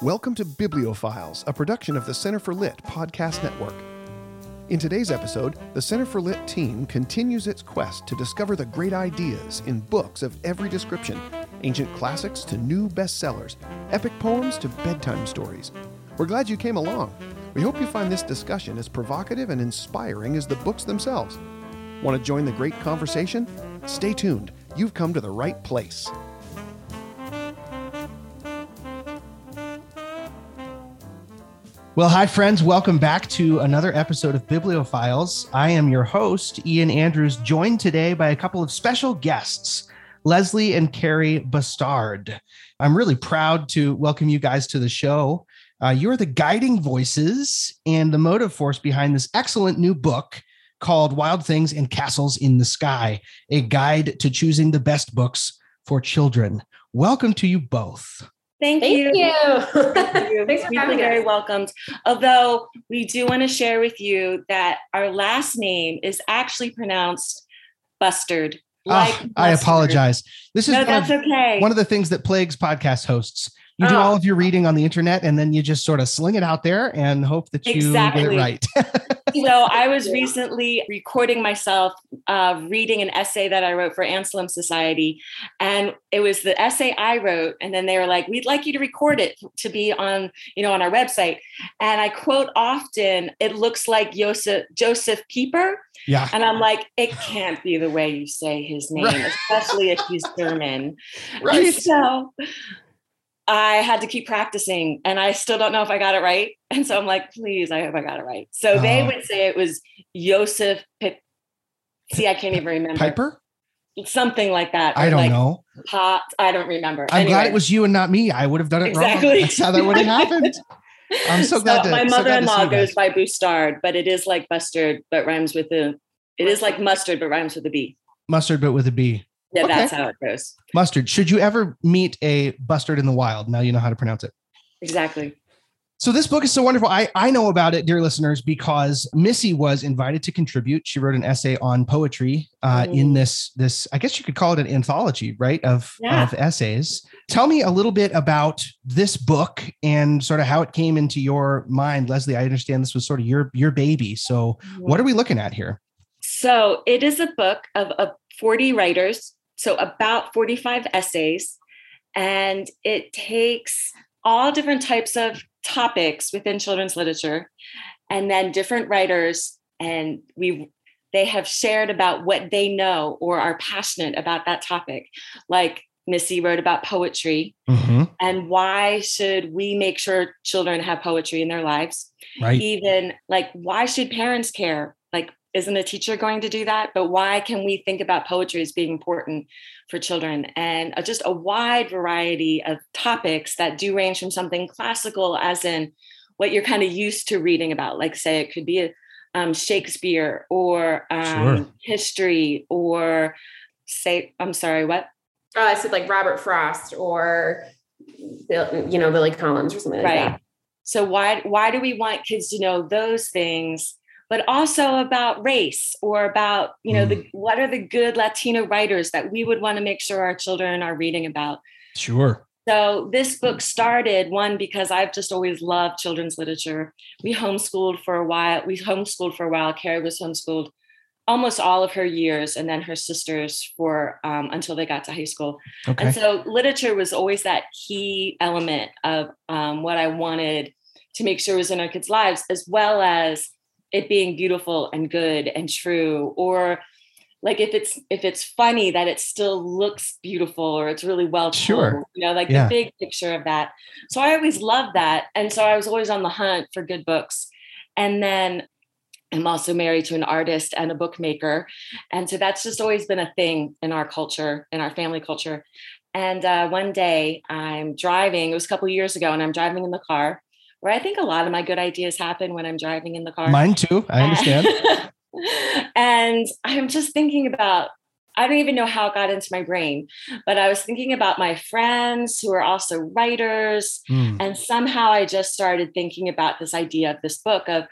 Welcome to Bibliophiles, a production of the Center for Lit podcast network. In today's episode, the Center for Lit team continues its quest to discover the great ideas in books of every description ancient classics to new bestsellers, epic poems to bedtime stories. We're glad you came along. We hope you find this discussion as provocative and inspiring as the books themselves. Want to join the great conversation? Stay tuned. You've come to the right place. Well, hi, friends. Welcome back to another episode of Bibliophiles. I am your host, Ian Andrews, joined today by a couple of special guests, Leslie and Carrie Bastard. I'm really proud to welcome you guys to the show. Uh, you're the guiding voices and the motive force behind this excellent new book called Wild Things and Castles in the Sky, a guide to choosing the best books for children. Welcome to you both. Thank, Thank you. you. Thank you. Thanks for You're having very us. welcomed. Although we do want to share with you that our last name is actually pronounced Bustard. Ah, I apologize. This is No, one, of, that's okay. one of the things that plagues podcast hosts. You do Oh. all of your reading on the internet and then you just sort of sling it out there and hope that you get it right. so I was recently recording myself uh, reading an essay that I wrote for Anselm Society, and it was the essay I wrote, and then they were like, "We'd like you to record it to be on, you know, on our website." And I quote often, "It looks like Joseph Joseph Pieper," yeah. and I'm like, "It can't be the way you say his name, Right. especially if he's German." Right. And so I had to keep practicing and I still don't know if I got it right. And so I'm like, please, I hope I got it right. So they Oh. would say it was Joseph Pip. See, I can't even remember. Piper? Something like that. I don't like know. Pop. I don't remember. I'm glad it was you and not me. I would have done it wrong. Exactly. That's how that would have happened. I'm so glad to my so glad to mother-in-law see goes by Bustard, but it is like mustard, but rhymes with a. It is like mustard, but rhymes with a B. Mustard, but with a B. Yeah, Okay. that's how it goes. Mustard. Should you ever meet a bustard in the wild? Now you know how to pronounce it. Exactly. So this book is so wonderful. I, I know about it, dear listeners, because Missy was invited to contribute. She wrote an essay on poetry uh, Mm. in this this I guess you could call it an anthology, right? Of Yeah. of essays. Tell me a little bit about this book and sort of how it came into your mind, Leslie. I understand this was sort of your your baby. So what are we looking at here? So it is a book of, of 40 writers, so about 45 essays, and it takes all different types of topics within children's literature, and then different writers, and we they have shared about what they know or are passionate about that topic. Like Missy wrote about poetry Mhm. and why should we make sure children have poetry in their lives? Right. even like why should parents care like isn't a teacher going to do that but why can we think about poetry as being important for children and just a wide variety of topics that do range from something classical as in what you're kind of used to reading about like say it could be a, um, shakespeare or um, Sure. history or say i'm sorry what Oh, I said like Robert Frost or you know Billy Collins or something like right that. so why why do we want kids to know those things but also about race or about you know the what are the good latino writers that we would want to make sure our children are reading about? Sure. so this book started one because i've just always loved children's literature. We homeschooled for a while we homeschooled for a while. Carrie was homeschooled almost all of her years and then her sisters for um, until they got to high school. Okay. and so literature was always that key element of um, what I wanted to make sure was in our kids' lives, as well as it being beautiful and good and true, or like if it's if it's funny that it still looks beautiful or it's really well told, Sure. you know, like Yeah. the big picture of that. So I always loved that, and so I was always on the hunt for good books, and then. I'm also married to an artist and a bookmaker. And so that's just always been a thing in our culture, in our family culture. And uh, one day I'm driving, it was a couple years ago, and I'm driving in the car where I think a lot of my good ideas happen when I'm driving in the car. Mine too. I understand. and I'm just thinking about, I don't even know how it got into my brain, but I was thinking about my friends who are also writers. Hmm. And somehow I just started thinking about this idea of this book of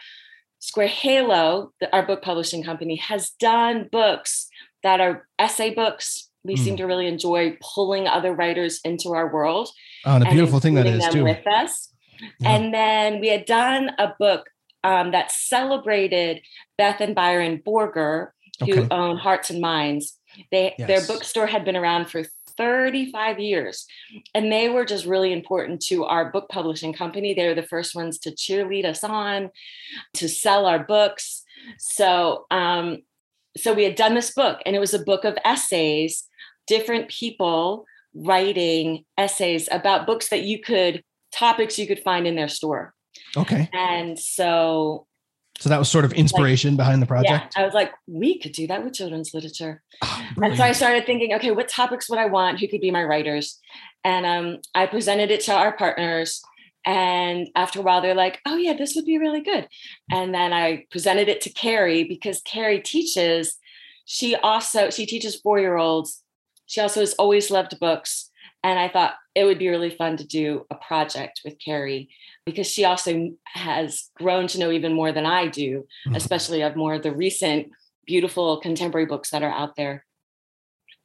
Square Halo, the, our book publishing company, has done books that are essay books. We Mm. seem to really enjoy pulling other writers into our world Oh, and a and beautiful thing that is them too. with us. Yeah. And then we had done a book um, that celebrated Beth and Byron Borger, who okay. own Hearts and Minds. They yes. their bookstore had been around for 35 years. And they were just really important to our book publishing company. They were the first ones to cheerlead us on, to sell our books. So, um, so we had done this book, and it was a book of essays, different people writing essays about books that you could, topics you could find in their store. Okay. And so so that was sort of inspiration like, behind the project. Yeah, I was like, we could do that with children's literature. Oh, and so I started thinking, okay, what topics would I want? Who could be my writers? And um, I presented it to our partners. And after a while, they're like, oh, yeah, this would be really good. And then I presented it to Carrie because Carrie teaches, she also, she teaches four-year-olds. She also has always loved books. And I thought it would be really fun to do a project with Carrie because she also has grown to know even more than I do, mm-hmm. especially of more of the recent beautiful contemporary books that are out there.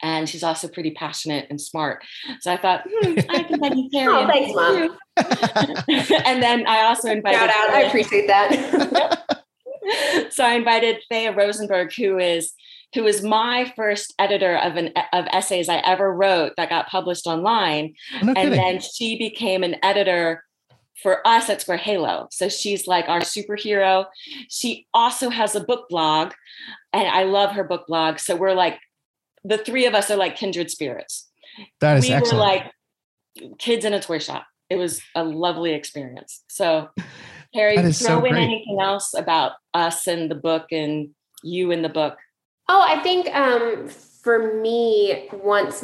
And she's also pretty passionate and smart. So I thought, hmm, I can let you carry. oh, thanks, mom. and then I also invited. Shout out! I appreciate that. so I invited Thea Rosenberg, who is who was my first editor of an of essays I ever wrote that got published online, oh, no and kidding. then she became an editor for us at Square Halo. So she's like our superhero. She also has a book blog, and I love her book blog. So we're like, the three of us are like kindred spirits. That is we excellent. were like kids in a toy shop. It was a lovely experience. So, Harry, throw so in anything else about us and the book and you and the book. Oh, I think um, for me, once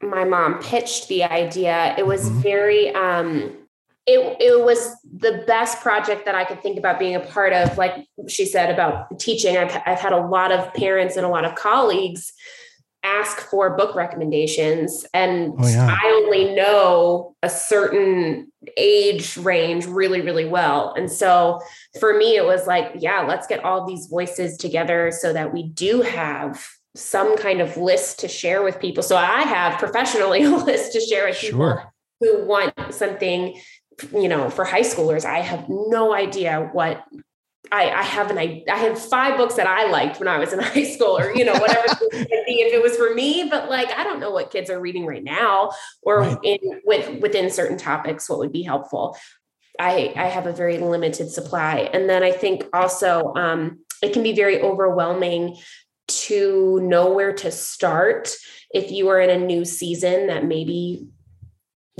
my mom pitched the idea, it was mm-hmm. very um, it, it was the best project that I could think about being a part of. Like she said about teaching, I've, I've had a lot of parents and a lot of colleagues ask for book recommendations. And oh, yeah. I only know a certain age range really, really well. And so for me, it was like, yeah, let's get all these voices together so that we do have some kind of list to share with people. So I have professionally a list to share with people sure. who want something you know, for high schoolers, I have no idea what I, I have an I, I had five books that I liked when I was in high school, or you know, whatever if it was for me. But like, I don't know what kids are reading right now, or right. in with within certain topics, what would be helpful. I I have a very limited supply, and then I think also um, it can be very overwhelming to know where to start if you are in a new season that maybe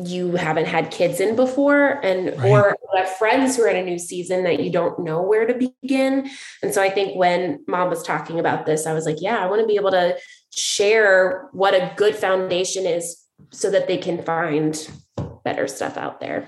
you haven't had kids in before and right. or have friends who are in a new season that you don't know where to begin and so i think when mom was talking about this i was like yeah i want to be able to share what a good foundation is so that they can find better stuff out there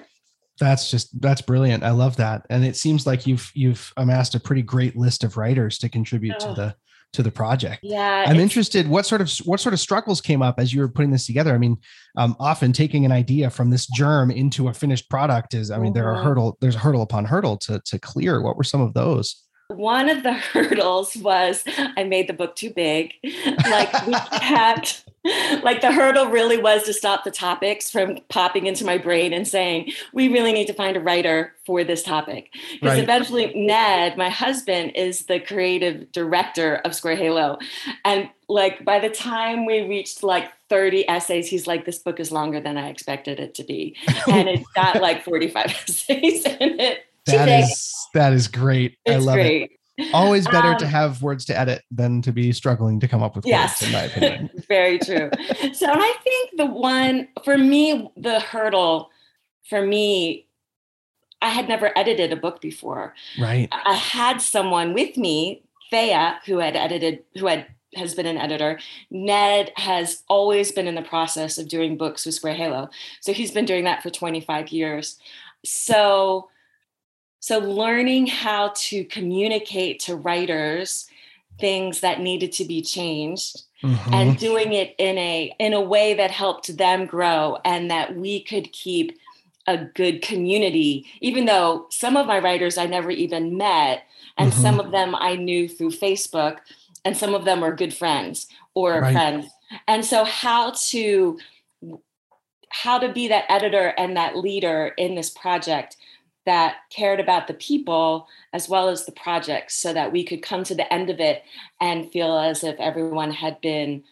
that's just that's brilliant i love that and it seems like you've you've amassed a pretty great list of writers to contribute oh. to the to the project. Yeah. I'm interested what sort of what sort of struggles came up as you were putting this together. I mean, um, often taking an idea from this germ into a finished product is, I mean, mm-hmm. there are mm-hmm. hurdle, there's a hurdle upon hurdle to to clear. What were some of those? One of the hurdles was I made the book too big. Like we kept like the hurdle really was to stop the topics from popping into my brain and saying, we really need to find a writer for this topic. Because right. eventually, Ned, my husband, is the creative director of Square Halo. And like by the time we reached like 30 essays, he's like, this book is longer than I expected it to be. And it's got like 45 essays in it. That is that is great. It's I love great. it always better um, to have words to edit than to be struggling to come up with yes. words in my opinion very true so i think the one for me the hurdle for me i had never edited a book before right i had someone with me thea who had edited who had has been an editor. Ned has always been in the process of doing books with Square Halo. So he's been doing that for 25 years. So so, learning how to communicate to writers things that needed to be changed mm-hmm. and doing it in a in a way that helped them grow and that we could keep a good community even though some of my writers I never even met and mm-hmm. some of them I knew through Facebook and some of them were good friends or right. friends and so how to how to be that editor and that leader in this project that cared about the people as well as the projects so that we could come to the end of it and feel as if everyone had been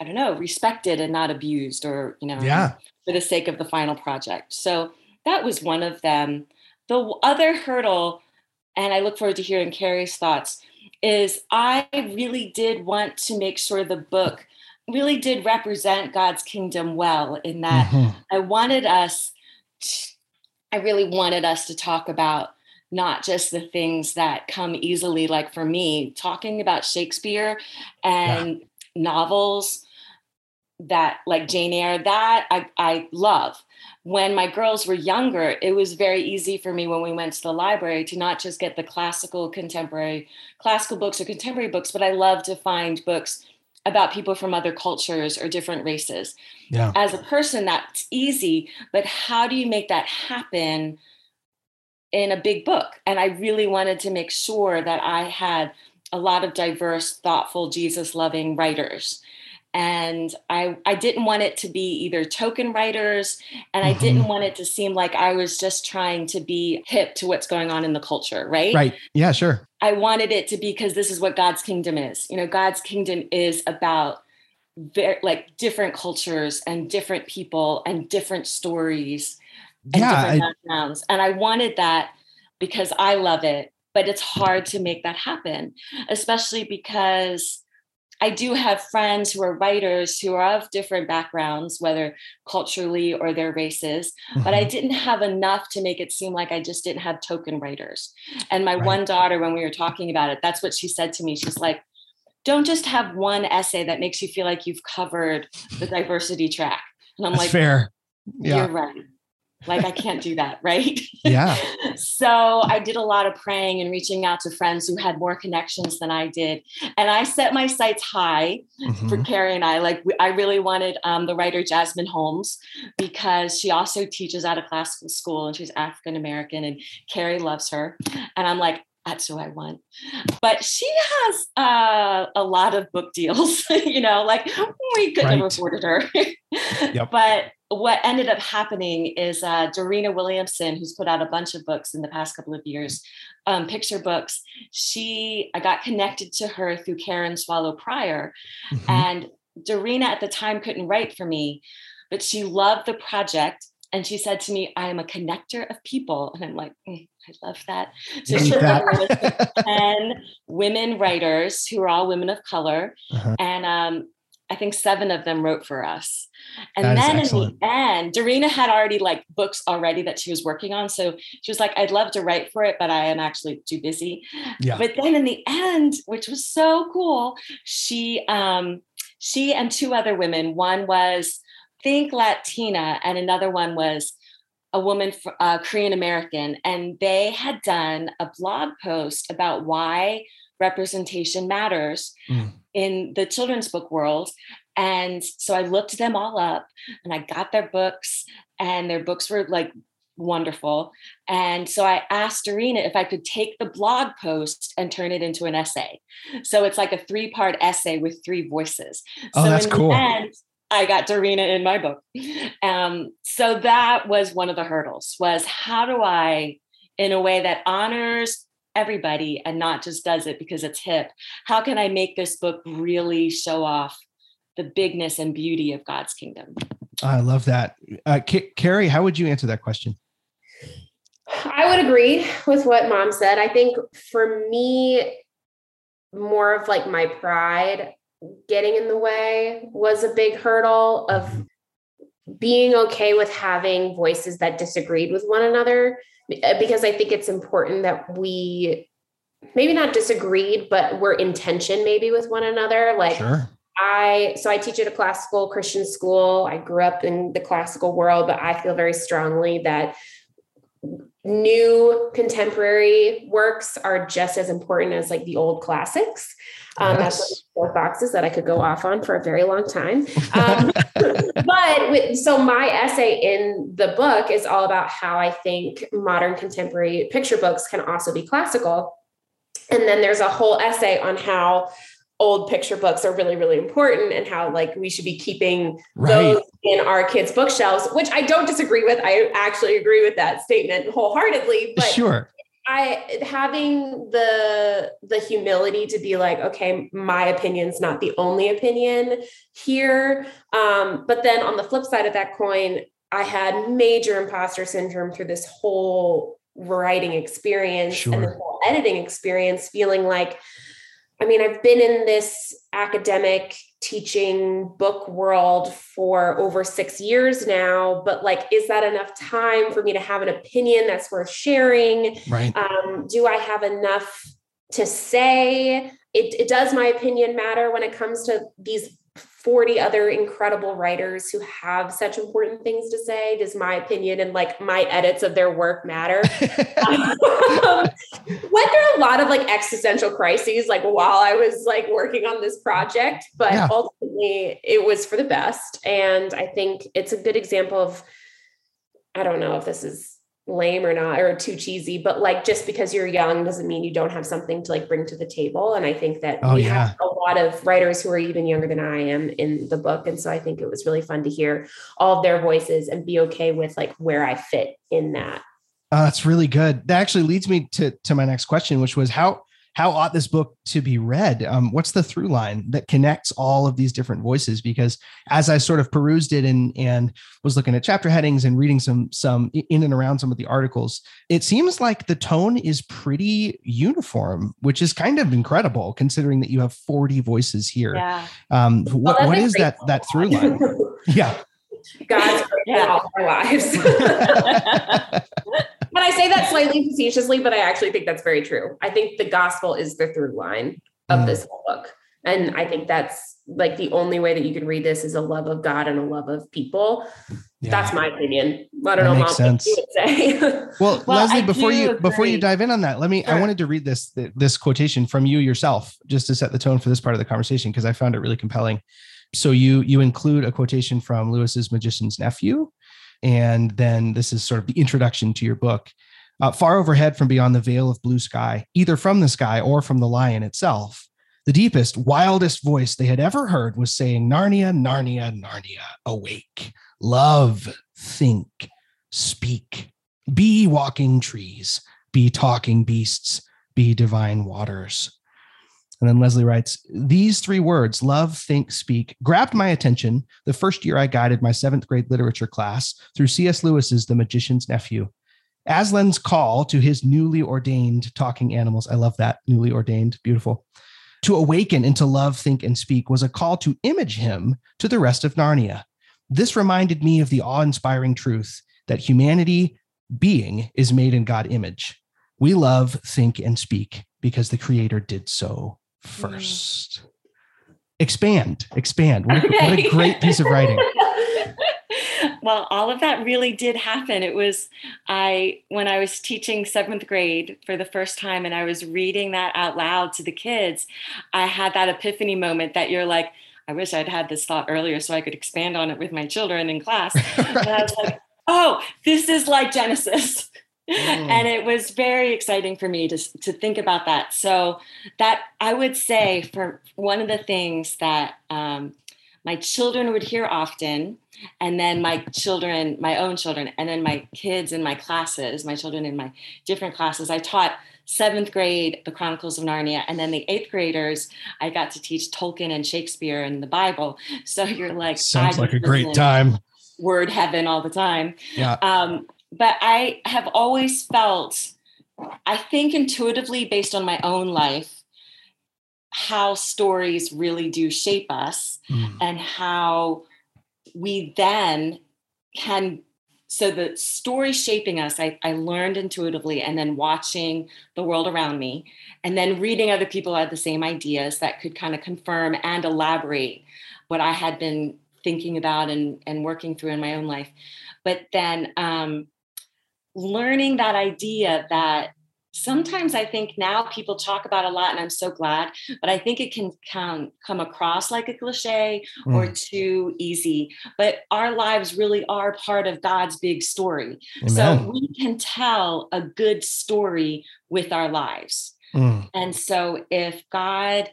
i don't know respected and not abused or you know yeah. for the sake of the final project. So that was one of them. The other hurdle and i look forward to hearing carrie's thoughts is i really did want to make sure the book really did represent God's kingdom well in that mm-hmm. I wanted us to, I really wanted us to talk about not just the things that come easily like for me talking about Shakespeare and yeah. novels that like Jane Eyre that I I love when my girls were younger, it was very easy for me when we went to the library to not just get the classical contemporary classical books or contemporary books, but I love to find books about people from other cultures or different races. Yeah. As a person, that's easy, but how do you make that happen in a big book? And I really wanted to make sure that I had a lot of diverse, thoughtful, Jesus loving writers and I I didn't want it to be either token writers and mm-hmm. I didn't want it to seem like I was just trying to be hip to what's going on in the culture, right? Right. Yeah, sure. I wanted it to be because this is what God's kingdom is. You know, God's kingdom is about very, like different cultures and different people and different stories and yeah, different I, backgrounds. And I wanted that because I love it, but it's hard to make that happen, especially because I do have friends who are writers who are of different backgrounds, whether culturally or their races, mm-hmm. but I mm-hmm. didn't have enough to make it seem like I just didn't have token writers. And my right. one daughter, when we were talking about it, that's what she said to me. She's like, don't just have one essay that makes you feel like you've covered the diversity track. And I'm that's like, fair. Yeah. You're right. Like I can't do that, right? Yeah. so I did a lot of praying and reaching out to friends who had more connections than I did. And I set my sights high mm-hmm. for Carrie and I. Like I really wanted um, the writer Jasmine Holmes because she also teaches at a classical school and she's African American and Carrie loves her. And I'm like, that's who I want. But she has uh, a lot of book deals, you know, like we couldn't right. have afforded her. yep. But what ended up happening is uh, Dorena Williamson, who's put out a bunch of books in the past couple of years, um, picture books. She, I got connected to her through Karen Swallow Prior, mm-hmm. and Dorena at the time couldn't write for me, but she loved the project, and she said to me, "I am a connector of people," and I'm like. Mm, I love that. So she that. 10 women writers who are all women of color. Uh-huh. And um, I think seven of them wrote for us. And that then in the end, Dorena had already like books already that she was working on. So she was like, I'd love to write for it, but I am actually too busy. Yeah. But then in the end, which was so cool, she um she and two other women, one was think Latina, and another one was a woman, uh, Korean American, and they had done a blog post about why representation matters mm. in the children's book world. And so I looked them all up and I got their books, and their books were like wonderful. And so I asked Dorena if I could take the blog post and turn it into an essay. So it's like a three part essay with three voices. Oh, so that's cool. End, I got Dorena in my book. Um, so that was one of the hurdles was how do I, in a way that honors everybody and not just does it because it's hip, how can I make this book really show off the bigness and beauty of God's kingdom? I love that. Uh, K- Carrie, how would you answer that question? I would agree with what mom said. I think for me, more of like my pride getting in the way was a big hurdle of mm-hmm. being okay with having voices that disagreed with one another Uh, because I think it's important that we maybe not disagreed, but we're in tension maybe with one another. Like sure. I so I teach at a classical Christian school. I grew up in the classical world, but I feel very strongly that new contemporary works are just as important as like the old classics. Um, yes. That's four boxes that I could go off on for a very long time. Um, but with, so my essay in the book is all about how I think modern contemporary picture books can also be classical. And then there's a whole essay on how old picture books are really really important and how like we should be keeping right. those in our kids bookshelves which i don't disagree with i actually agree with that statement wholeheartedly but sure I having the the humility to be like, okay, my opinion's not the only opinion here. Um, but then on the flip side of that coin, I had major imposter syndrome through this whole writing experience sure. and the whole editing experience, feeling like, I mean, I've been in this academic teaching book world for over six years now, but like, is that enough time for me to have an opinion that's worth sharing? Right. Um, do I have enough to say? It, it does my opinion matter when it comes to these 40 other incredible writers who have such important things to say does my opinion and like my edits of their work matter um, went through a lot of like existential crises like while i was like working on this project but yeah. ultimately it was for the best and i think it's a good example of i don't know if this is lame or not or too cheesy but like just because you're young doesn't mean you don't have something to like bring to the table and i think that oh, we yeah. have a lot of writers who are even younger than i am in the book and so i think it was really fun to hear all of their voices and be okay with like where i fit in that uh, that's really good that actually leads me to to my next question which was how how ought this book to be read? Um, what's the through line that connects all of these different voices? Because as I sort of perused it and and was looking at chapter headings and reading some some in and around some of the articles, it seems like the tone is pretty uniform, which is kind of incredible considering that you have 40 voices here. Yeah. Um, what, well, what is that that through line? yeah. God's yeah. all our lives. but I say that slightly facetiously, but I actually think that's very true. I think the gospel is the through line of mm. this whole book. And I think that's like the only way that you can read this is a love of God and a love of people. Yeah. That's my opinion. I don't that know, makes mom, sense. well, well, Leslie, I before you agree. before you dive in on that, let me. Sure. I wanted to read this this quotation from you yourself, just to set the tone for this part of the conversation, because I found it really compelling. So you you include a quotation from Lewis's Magician's Nephew, and then this is sort of the introduction to your book. Uh, far overhead from beyond the veil of blue sky, either from the sky or from the lion itself, the deepest, wildest voice they had ever heard was saying, Narnia, Narnia, Narnia, awake, love, think, speak, be walking trees, be talking beasts, be divine waters. And then Leslie writes, These three words, love, think, speak, grabbed my attention the first year I guided my seventh grade literature class through C.S. Lewis's The Magician's Nephew. Aslan's call to his newly ordained talking animals. I love that, newly ordained, beautiful. To awaken and to love, think, and speak was a call to image him to the rest of Narnia. This reminded me of the awe inspiring truth that humanity being is made in God image. We love, think, and speak because the Creator did so first. Mm. Expand, expand. What a, what a great piece of writing. well, all of that really did happen. It was I when I was teaching seventh grade for the first time and I was reading that out loud to the kids, I had that epiphany moment that you're like, I wish I'd had this thought earlier so I could expand on it with my children in class. right. And I was like, oh, this is like Genesis. Mm. And it was very exciting for me to, to think about that. So, that I would say for one of the things that um, my children would hear often, and then my children, my own children, and then my kids in my classes, my children in my different classes, I taught seventh grade, the Chronicles of Narnia, and then the eighth graders, I got to teach Tolkien and Shakespeare and the Bible. So you're like, sounds like a great time. Word heaven all the time. Yeah. Um, but I have always felt, I think intuitively based on my own life, how stories really do shape us mm. and how we then can so the story shaping us I, I learned intuitively and then watching the world around me and then reading other people had the same ideas that could kind of confirm and elaborate what i had been thinking about and, and working through in my own life but then um, learning that idea that sometimes I think now people talk about a lot, and I'm so glad, but I think it can come, come across like a cliche mm. or too easy. But our lives really are part of God's big story. Amen. So we can tell a good story with our lives. Mm. And so if God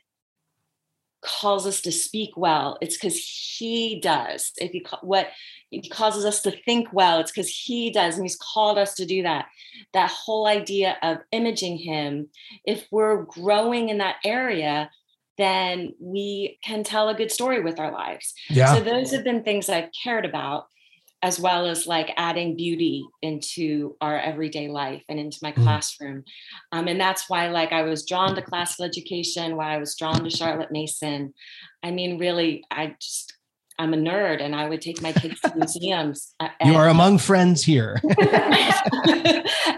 calls us to speak well, it's because he does. If he what he causes us to think well, it's because he does, and he's called us to do that. That whole idea of imaging him, if we're growing in that area, then we can tell a good story with our lives. Yeah. So those have been things I've cared about as well as like adding beauty into our everyday life and into my mm. classroom. Um, and that's why like I was drawn to classical education, why I was drawn to Charlotte Mason. I mean, really, I just I'm a nerd and I would take my kids to museums. Uh, you are among friends here.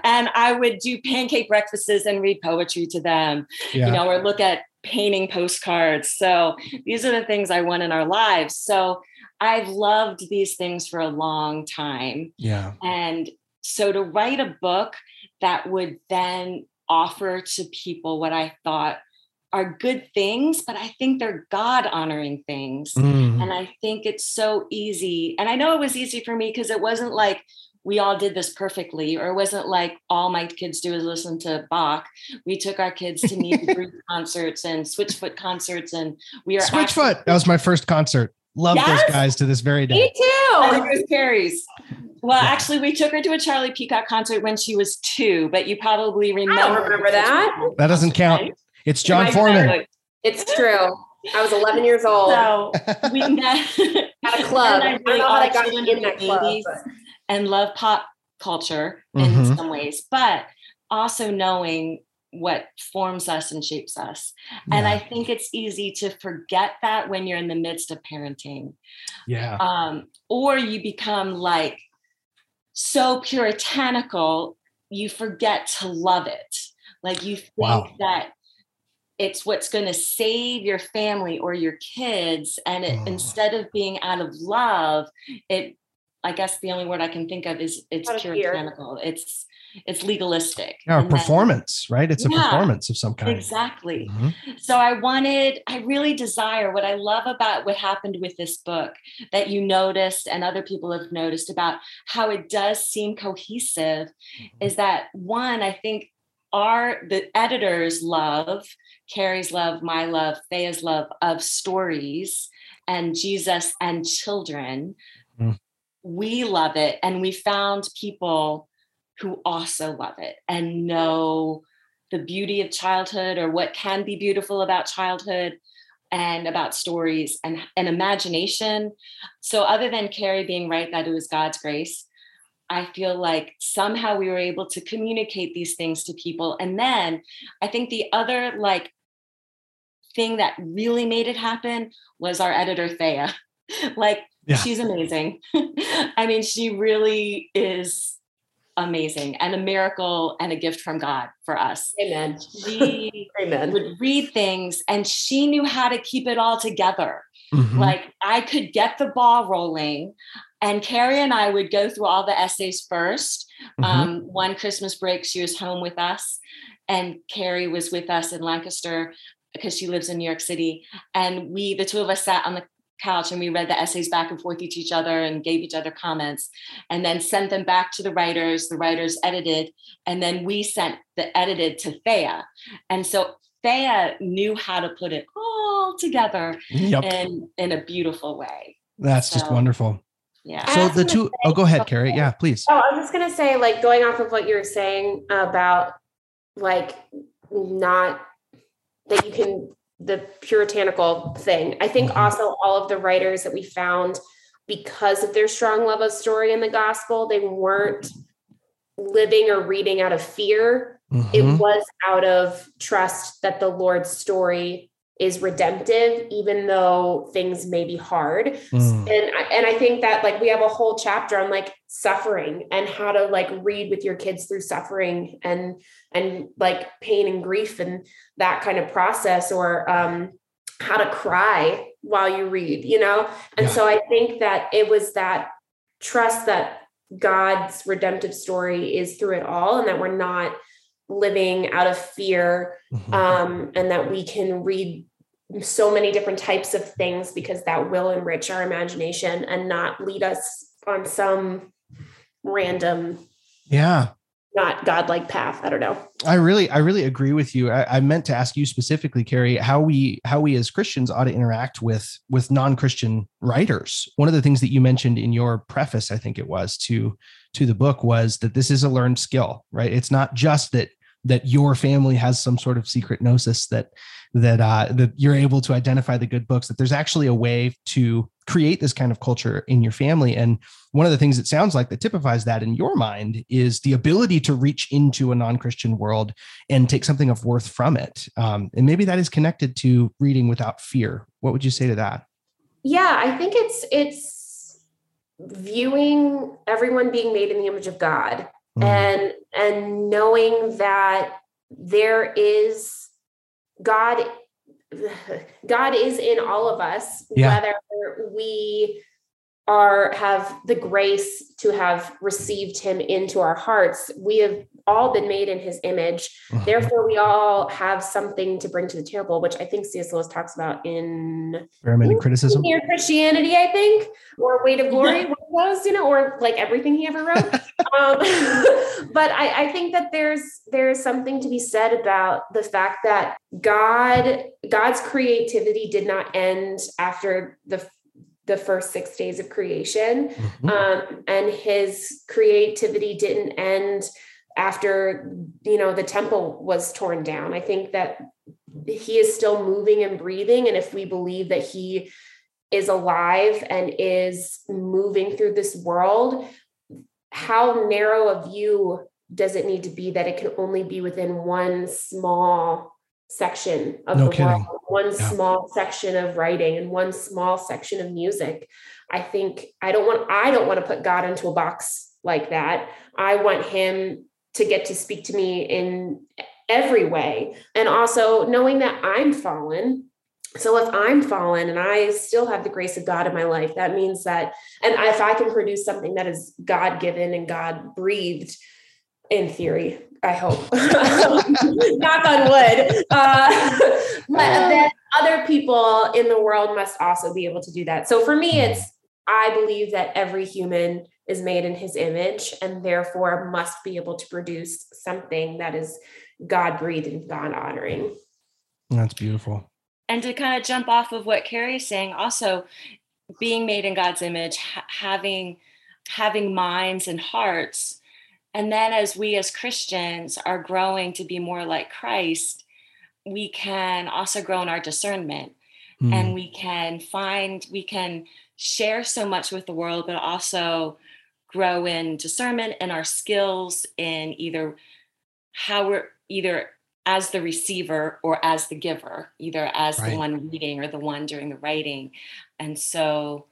and I would do pancake breakfasts and read poetry to them, yeah. you know, or look at painting postcards. So these are the things I want in our lives. So I've loved these things for a long time. Yeah. And so to write a book that would then offer to people what I thought are good things, but I think they're God honoring things. Mm-hmm. And I think it's so easy. And I know it was easy for me because it wasn't like we all did this perfectly, or it wasn't like all my kids do is listen to Bach. We took our kids to meet concerts and Switchfoot concerts, and we are Switchfoot. Actually- that was my first concert. Love yes? those guys to this very day. Me too. I think it was Carrie's. Well, yeah. actually, we took her to a Charlie Peacock concert when she was two, but you probably remember. I don't remember that. That doesn't count. It's Jon Foreman. It's true. I was 11 years old. So we met at a club. I, really I don't know how I got in that club. And love pop culture mm-hmm. in some ways, but also knowing what forms us and shapes us. Yeah. And I think it's easy to forget that when you're in the midst of parenting. Yeah. Um, or you become like so puritanical, you forget to love it. Like you think wow. that it's what's going to save your family or your kids. And it, oh. instead of being out of love, it, I guess the only word I can think of is it's puritanical. It's it's legalistic. Yeah, and performance, right? It's a yeah, performance of some kind. Exactly. Mm-hmm. So I wanted, I really desire what I love about what happened with this book that you noticed and other people have noticed about how it does seem cohesive mm-hmm. is that one, I think our the editors love Carrie's love, my love, Thea's love of stories and Jesus and children. Mm. We love it. And we found people who also love it and know the beauty of childhood or what can be beautiful about childhood and about stories and, and imagination. So, other than Carrie being right that it was God's grace, I feel like somehow we were able to communicate these things to people. And then I think the other like thing that really made it happen was our editor, Thea. like, yeah. she's amazing. I mean, she really is amazing and a miracle and a gift from God for us. Amen. She Amen. would read things and she knew how to keep it all together. Mm-hmm. Like I could get the ball rolling. And Carrie and I would go through all the essays 1st mm-hmm. um, one Christmas break, she was home with us, and Carrie was with us in Lancaster because she lives in New York City. And we, the two of us, sat on the couch and we read the essays back and forth each other and gave each other comments and then sent them back to the writers the writers edited and then we sent the edited to thea. And so thea knew how to put it all together yep. in in a beautiful way. That's so, just wonderful. yeah. So the two oh go ahead carrie. Yeah please. Oh i was just going to say like going off of what you were saying about like not that you can the puritanical thing. I think mm-hmm. also all of the writers that we found, because of their strong love of story in the gospel, they weren't living or reading out of fear. Mm-hmm. It was out of trust that the Lord's story is redemptive even though things may be hard mm. and and i think that like we have a whole chapter on like suffering and how to like read with your kids through suffering and and like pain and grief and that kind of process or um how to cry while you read you know and yeah. so i think that it was that trust that god's redemptive story is through it all and that we're not living out of fear mm-hmm. um, and that we can read so many different types of things because that will enrich our imagination and not lead us on some random yeah not godlike path. I don't know. I really, I really agree with you. I, I, meant to ask you specifically, Carrie, how we, how we as Christians ought to interact with with non-Christian writers. One of the things that you mentioned in your preface, I think it was to to the book, was that this is a learned skill, right? It's not just that that your family has some sort of secret gnosis that that uh, that you're able to identify the good books. That there's actually a way to create this kind of culture in your family. And one of the things it sounds like that typifies that in your mind is the ability to reach into a non-Christian world and take something of worth from it. Um, and maybe that is connected to reading without fear. What would you say to that? Yeah, I think it's it's viewing everyone being made in the image of God mm. and and knowing that there is God God is in all of us, yeah. whether we are have the grace to have received him into our hearts. We have all been made in his image. Uh-huh. Therefore, we all have something to bring to the table, which I think C.S. Lewis talks about in Experiment in Criticism. Mere Christianity, I think, or Weight of Glory, was, you know, or like everything he ever wrote. um, but I, I think that there's there's something to be said about the fact that God God's creativity did not end after the the first six days of creation. Mm-hmm. Um, and his creativity didn't end after, you know, the temple was torn down. I think that he is still moving and breathing. And if we believe that he is alive and is moving through this world, how narrow a view does it need to be that it can only be within one small section of no the kidding. world, one yeah. small section of writing and one small section of music. I think I don't want I don't want to put God into a box like that. I want him to get to speak to me in every way. And also knowing that I'm fallen. So if I'm fallen and I still have the grace of God in my life, that means that, and if I can produce something that is God given and God breathed, in theory, I hope. Knock on wood. Uh, but then other people in the world must also be able to do that. So for me, it's I believe that every human is made in his image and therefore must be able to produce something that is God breathed and God honoring. That's beautiful. And to kind of jump off of what Carrie is saying, also being made in God's image, ha- having having minds and hearts and then as we as Christians are growing to be more like Christ, we can also grow in our discernment mm. and we can find, we can share so much with the world, but also grow in discernment and our skills in either how we're either as the receiver or as the giver, either as right. the one reading or the one doing the writing. And so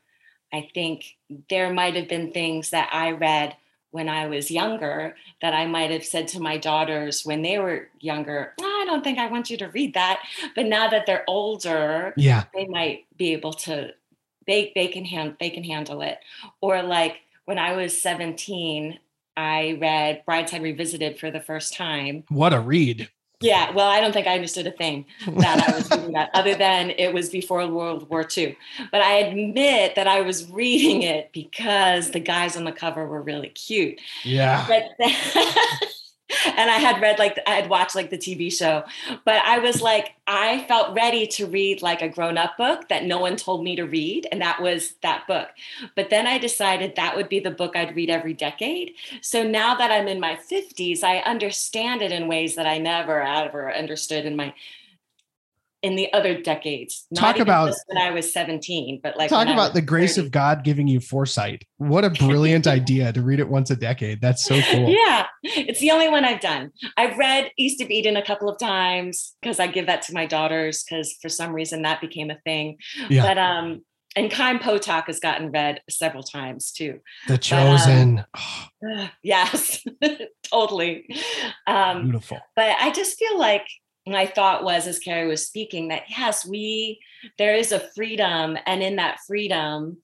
I think there might have been things that I read when I was younger that I might have said to my daughters when they were younger, I don't think I want you to read that. But now that they're older, yeah, they might be able to they they can hand they can handle it. Or like when I was 17, I read Brideshead Revisited for the first time. What a read. Yeah, well, I don't think I understood a thing that I was reading that, other than it was before World War II. But I admit that I was reading it because the guys on the cover were really cute. Yeah. But then, and I had read like I had watched like the TV show, but I was like I felt ready to read like a grown-up book that no one told me to read, and that was that book. But then I decided that would be the book I'd read every decade. So now that I'm in my 50s, I understand it in ways that I never ever understood in my in the other decades. Talk about when I was 17, but like talk about the grace 30. of God giving you foresight. What a brilliant idea to read it once a decade. That's so cool. Yeah, it's the only one I've done. I've read East of Eden a couple of times because I give that to my daughters because for some reason that became a thing. Yeah. But um, and Chaim Potok has gotten read several times too. The Chosen. But, um, yes, totally. Um, Beautiful. But I just feel like my thought was as carrie was speaking that yes we there is a freedom and in that freedom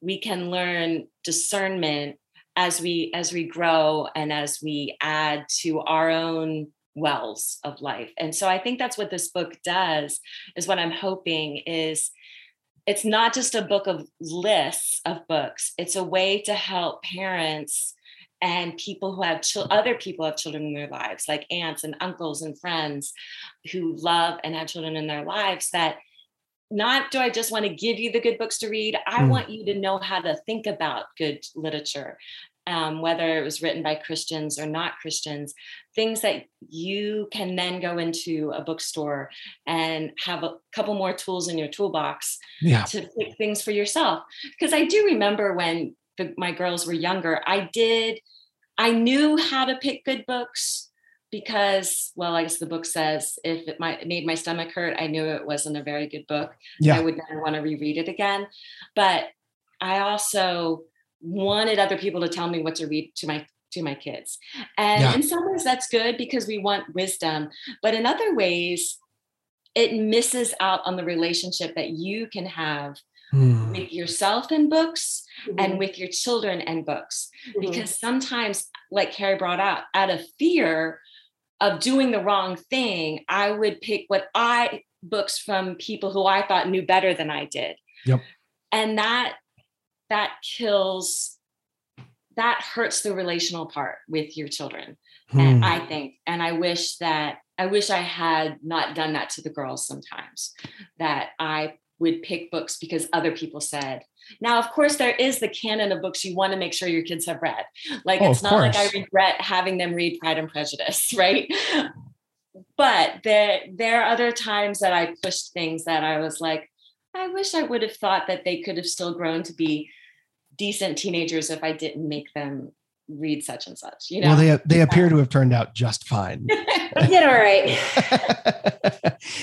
we can learn discernment as we as we grow and as we add to our own wells of life. And so i think that's what this book does is what i'm hoping is it's not just a book of lists of books. It's a way to help parents and people who have other people have children in their lives, like aunts and uncles and friends who love and have children in their lives, that not do I just want to give you the good books to read, I mm. want you to know how to think about good literature. Um, whether it was written by Christians or not Christians, things that you can then go into a bookstore and have a couple more tools in your toolbox yeah. to pick things for yourself. Because I do remember when my girls were younger, I did, I knew how to pick good books because, well, I guess the book says if it, might, made my stomach hurt, I knew it wasn't a very good book. Yeah. I would never want to reread it again. But I also wanted other people to tell me what to read to my to my kids. And yeah. in some ways that's good because we want wisdom, but in other ways it misses out on the relationship that you can have mm. with yourself in books mm-hmm. and with your children and books. Mm-hmm. Because sometimes, like Carrie brought out, out of fear of doing the wrong thing, I would pick what I books from people who I thought knew better than I did. Yep. And that that kills that hurts the relational part with your children. Hmm. And I think, and I wish that I wish I had not done that to the girls sometimes, that I would pick books because other people said. Now, of course, there is the canon of books you want to make sure your kids have read. Like, oh, it's not course. like I regret having them read Pride and Prejudice, right? But there, there are other times that I pushed things that I was like, I wish I would have thought that they could have still grown to be decent teenagers if I didn't make them read such and such. You know, well, they they appear to have turned out just fine. did all right.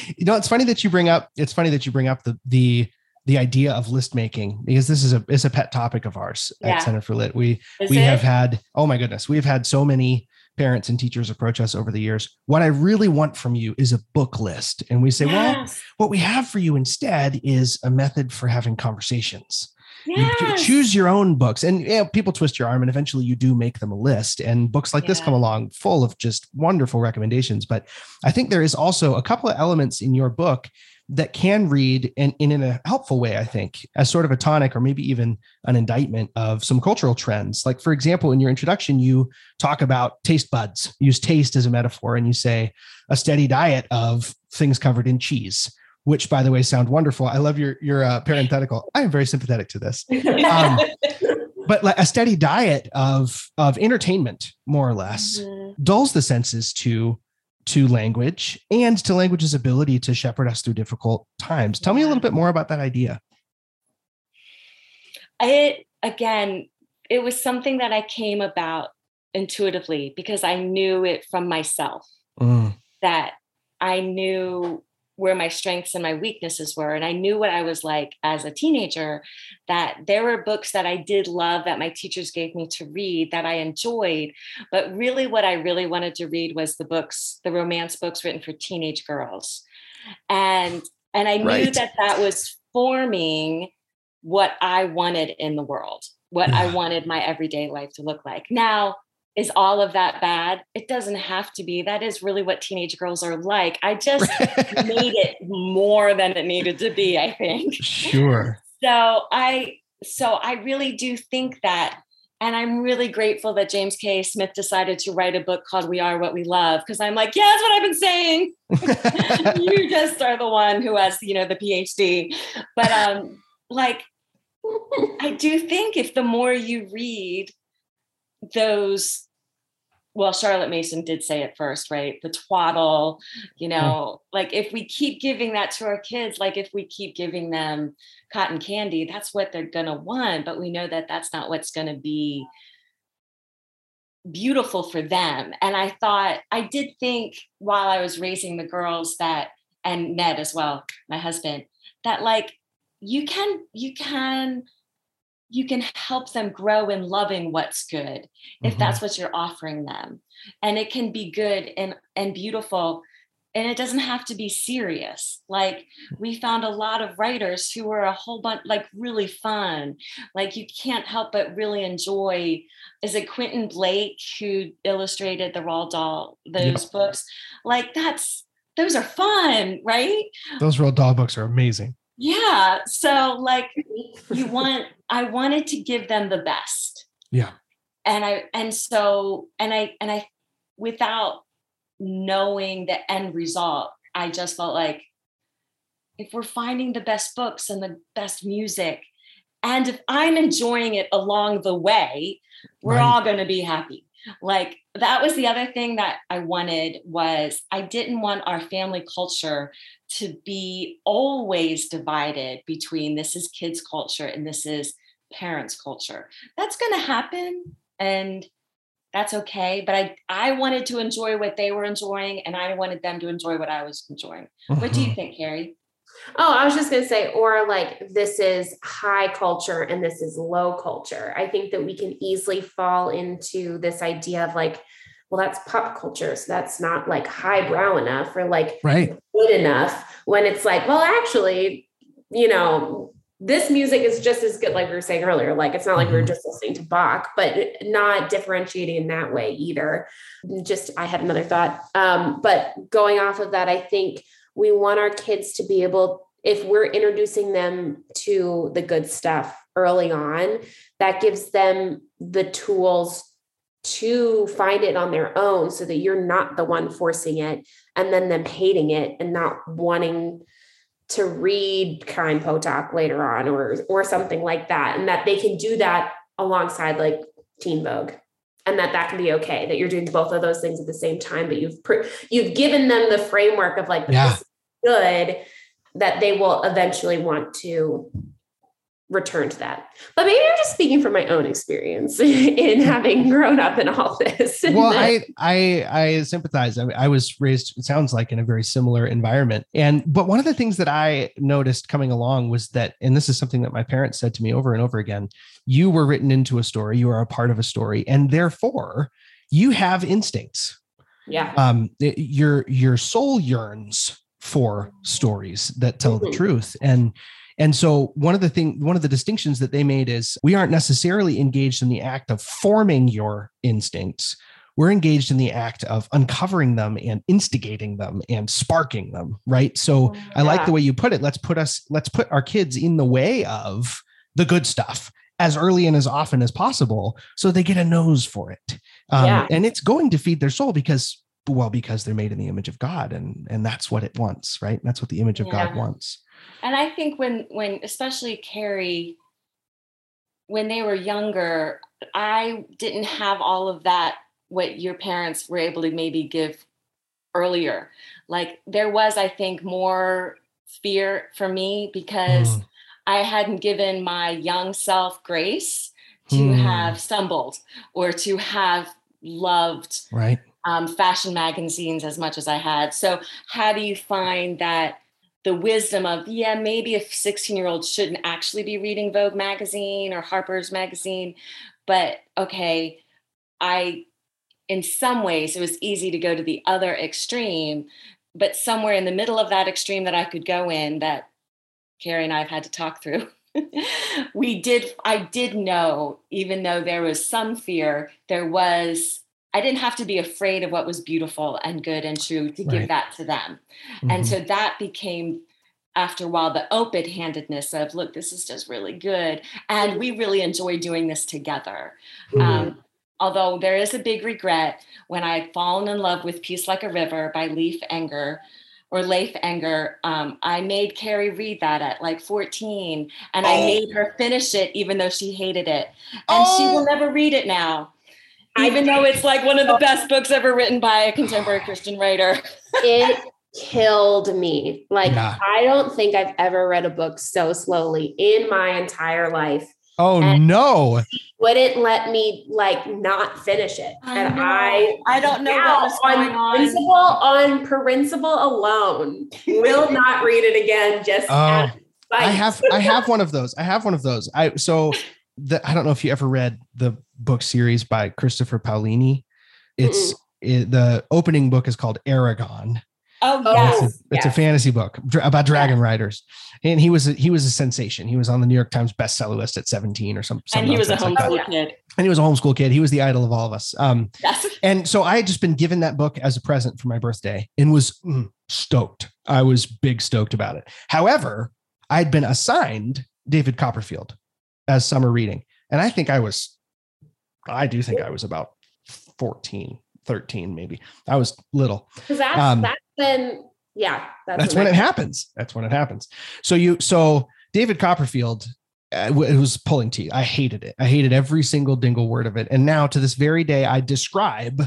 you know, it's funny that you bring up. It's funny that you bring up the the the idea of list making because this is a it's a pet topic of ours yeah. at Center for Lit. We is we it? have had oh my goodness, we've had so many parents and teachers approach us over the years. What I really want from you is a book list, and we say, yes. well, what we have for you instead is a method for having conversations. Yes. You choose your own books, and you know, people twist your arm, and eventually you do make them a list. And books like yeah. this come along full of just wonderful recommendations. But I think there is also a couple of elements in your book that can read in, in a helpful way, I think, as sort of a tonic or maybe even an indictment of some cultural trends. Like, for example, in your introduction, you talk about taste buds, use taste as a metaphor, and you say a steady diet of things covered in cheese which by the way sound wonderful. I love your your uh, parenthetical. I am very sympathetic to this. Um, but like a steady diet of of entertainment, more or less, mm-hmm. dulls the senses to to language and to language's ability to shepherd us through difficult times. Tell me a little bit more about that idea. It again, it was something that I came about intuitively because I knew it from myself mm. that I knew where my strengths and my weaknesses were. And I knew what I was like as a teenager, that there were books that I did love that my teachers gave me to read that I enjoyed. But really, what I really wanted to read was the books, the romance books written for teenage girls. And and I right. knew that that was forming what I wanted in the world, what I wanted my everyday life to look like. Now, is all of that bad? It doesn't have to be. That is really what teenage girls are like. I just made it more than it needed to be, I think. Sure. So I so I really do think that and I'm really grateful that James K. Smith decided to write a book called We Are What We Love because I'm like, yeah, that's what I've been saying. you just are the one who has, you know, the PhD. But um like I do think if the more you read those well, Charlotte Mason did say it first, right? The twaddle, you mm. know, like if we keep giving that to our kids, like if we keep giving them cotton candy, that's what they're going to want. But we know that that's not what's going to be beautiful for them. And I thought, I did think while I was raising the girls that, and Ned as well, my husband, that like you can, you can you can help them grow in loving what's good if mm-hmm. that's what you're offering them. And it can be good and and beautiful and it doesn't have to be serious. Like we found a lot of writers who were a whole bunch like really fun. Like you can't help but really enjoy is it quentin blake who illustrated the Roald Dahl those yeah. books? Like that's those are fun right? Those Roald Dahl books are amazing yeah so like you want i wanted to give them the best yeah and I and so and I and I without knowing the end result, I just felt like if we're finding the best books and the best music, and if I'm enjoying it along the way, we're right. all going to be happy. Like that was the other thing that I wanted was I didn't want our family culture to be always divided between this is kids culture and this is parents culture. That's going to happen and that's okay but i i wanted to enjoy what they were enjoying and i wanted them to enjoy what i was enjoying mm-hmm. what do you mm-hmm. think carrie Oh, I was just going to say, or like this is high culture and this is low culture. I think that we can easily fall into this idea of like, well, that's pop culture. So that's not like highbrow enough or like right. good enough when it's like, well, actually, you know, this music is just as good, like we were saying earlier. Like it's not like we are mm-hmm. just listening to Bach, but not differentiating in that way either. Just I had another thought. Um, but going off of that, I think we want our kids to be able, if we're introducing them to the good stuff early on, that gives them the tools to find it on their own so that you're not the one forcing it and then them hating it and not wanting to read Chaim Potok later on or or something like that and that they can do that alongside like teen vogue and that that can be okay that you're doing both of those things at the same time but you've pr- you've given them the framework of like yeah. Good that they will eventually want to return to that. But maybe I'm just speaking from my own experience in having grown up in all this. Well, I I I sympathize. I, I, was raised. It sounds like in a very similar environment. And but one of the things that I noticed coming along was that, and this is something that my parents said to me over and over again: you were written into a story. You are a part of a story, and therefore you have instincts. Yeah. Um. Your your soul yearns for stories that tell mm-hmm. the truth and and so one of the thing, one of the distinctions that they made is we aren't necessarily engaged in the act of forming your instincts. We're engaged in the act of uncovering them and instigating them and sparking them, right? So yeah. I like the way you put it. Let's put us, let's put our kids in the way of the good stuff as early and as often as possible so they get a nose for it. Um, yeah. And it's going to feed their soul because well because they're made in the image of god and and that's what it wants right that's what the image of yeah. god wants and I think when when especially Carrie, when they were younger, I didn't have all of that what your parents were able to maybe give earlier. Like there was, I think, more fear for me because mm. I hadn't given my young self grace to mm. have stumbled or to have loved right um, fashion magazines as much as I had. So how do you find that the wisdom of yeah maybe a 16 year old shouldn't actually be reading vogue magazine or harper's magazine but okay i in some ways it was easy to go to the other extreme but somewhere in the middle of that extreme that i could go in that carrie and i've had to talk through we did i did know even though there was some fear there was I didn't have to be afraid of what was beautiful and good and true to give that to them. Mm-hmm. And so that became after a while the open handedness of look this is just really good and we really enjoy doing this together mm-hmm. um, although there is a big regret when i had fallen in love with peace like a river by leif enger or leif enger um, i made carrie read that at like 14 and oh. i made her finish it even though she hated it and oh. she will oh. never read it now even though it's like one of the best books ever written by a contemporary Christian writer. it killed me. Like, yeah. I don't think I've ever read a book so slowly in my entire life. Oh and no. Wouldn't let me like not finish it. I and know. I I don't know what was going on. Principle on principle alone will not read it again just uh, I have I have one of those. I have one of those. I so the, I don't know if you ever read the book series by Christopher Paolini. It's it, the opening book is called Eragon. Oh yes, it's, a, it's yes. a fantasy book about dragon yeah. riders, and he was a, he was a sensation. He was on the New York Times bestseller list at seventeen or something. And he was a homeschool like kid. And he was a homeschool kid. He was the idol of all of us. Um, yes. And so I had just been given that book as a present for my birthday and was mm, stoked. I was big stoked about it. However, I'd been assigned David Copperfield as summer reading, and I think I was I do think I was about 14, 13, maybe. I was little. Because that's Um, that's when yeah, that's, That's when it happens. That's when it happens. So you, so David Copperfield, uh, it was pulling teeth. I hated it. I hated every single dingle word of it. And now to this very day, I describe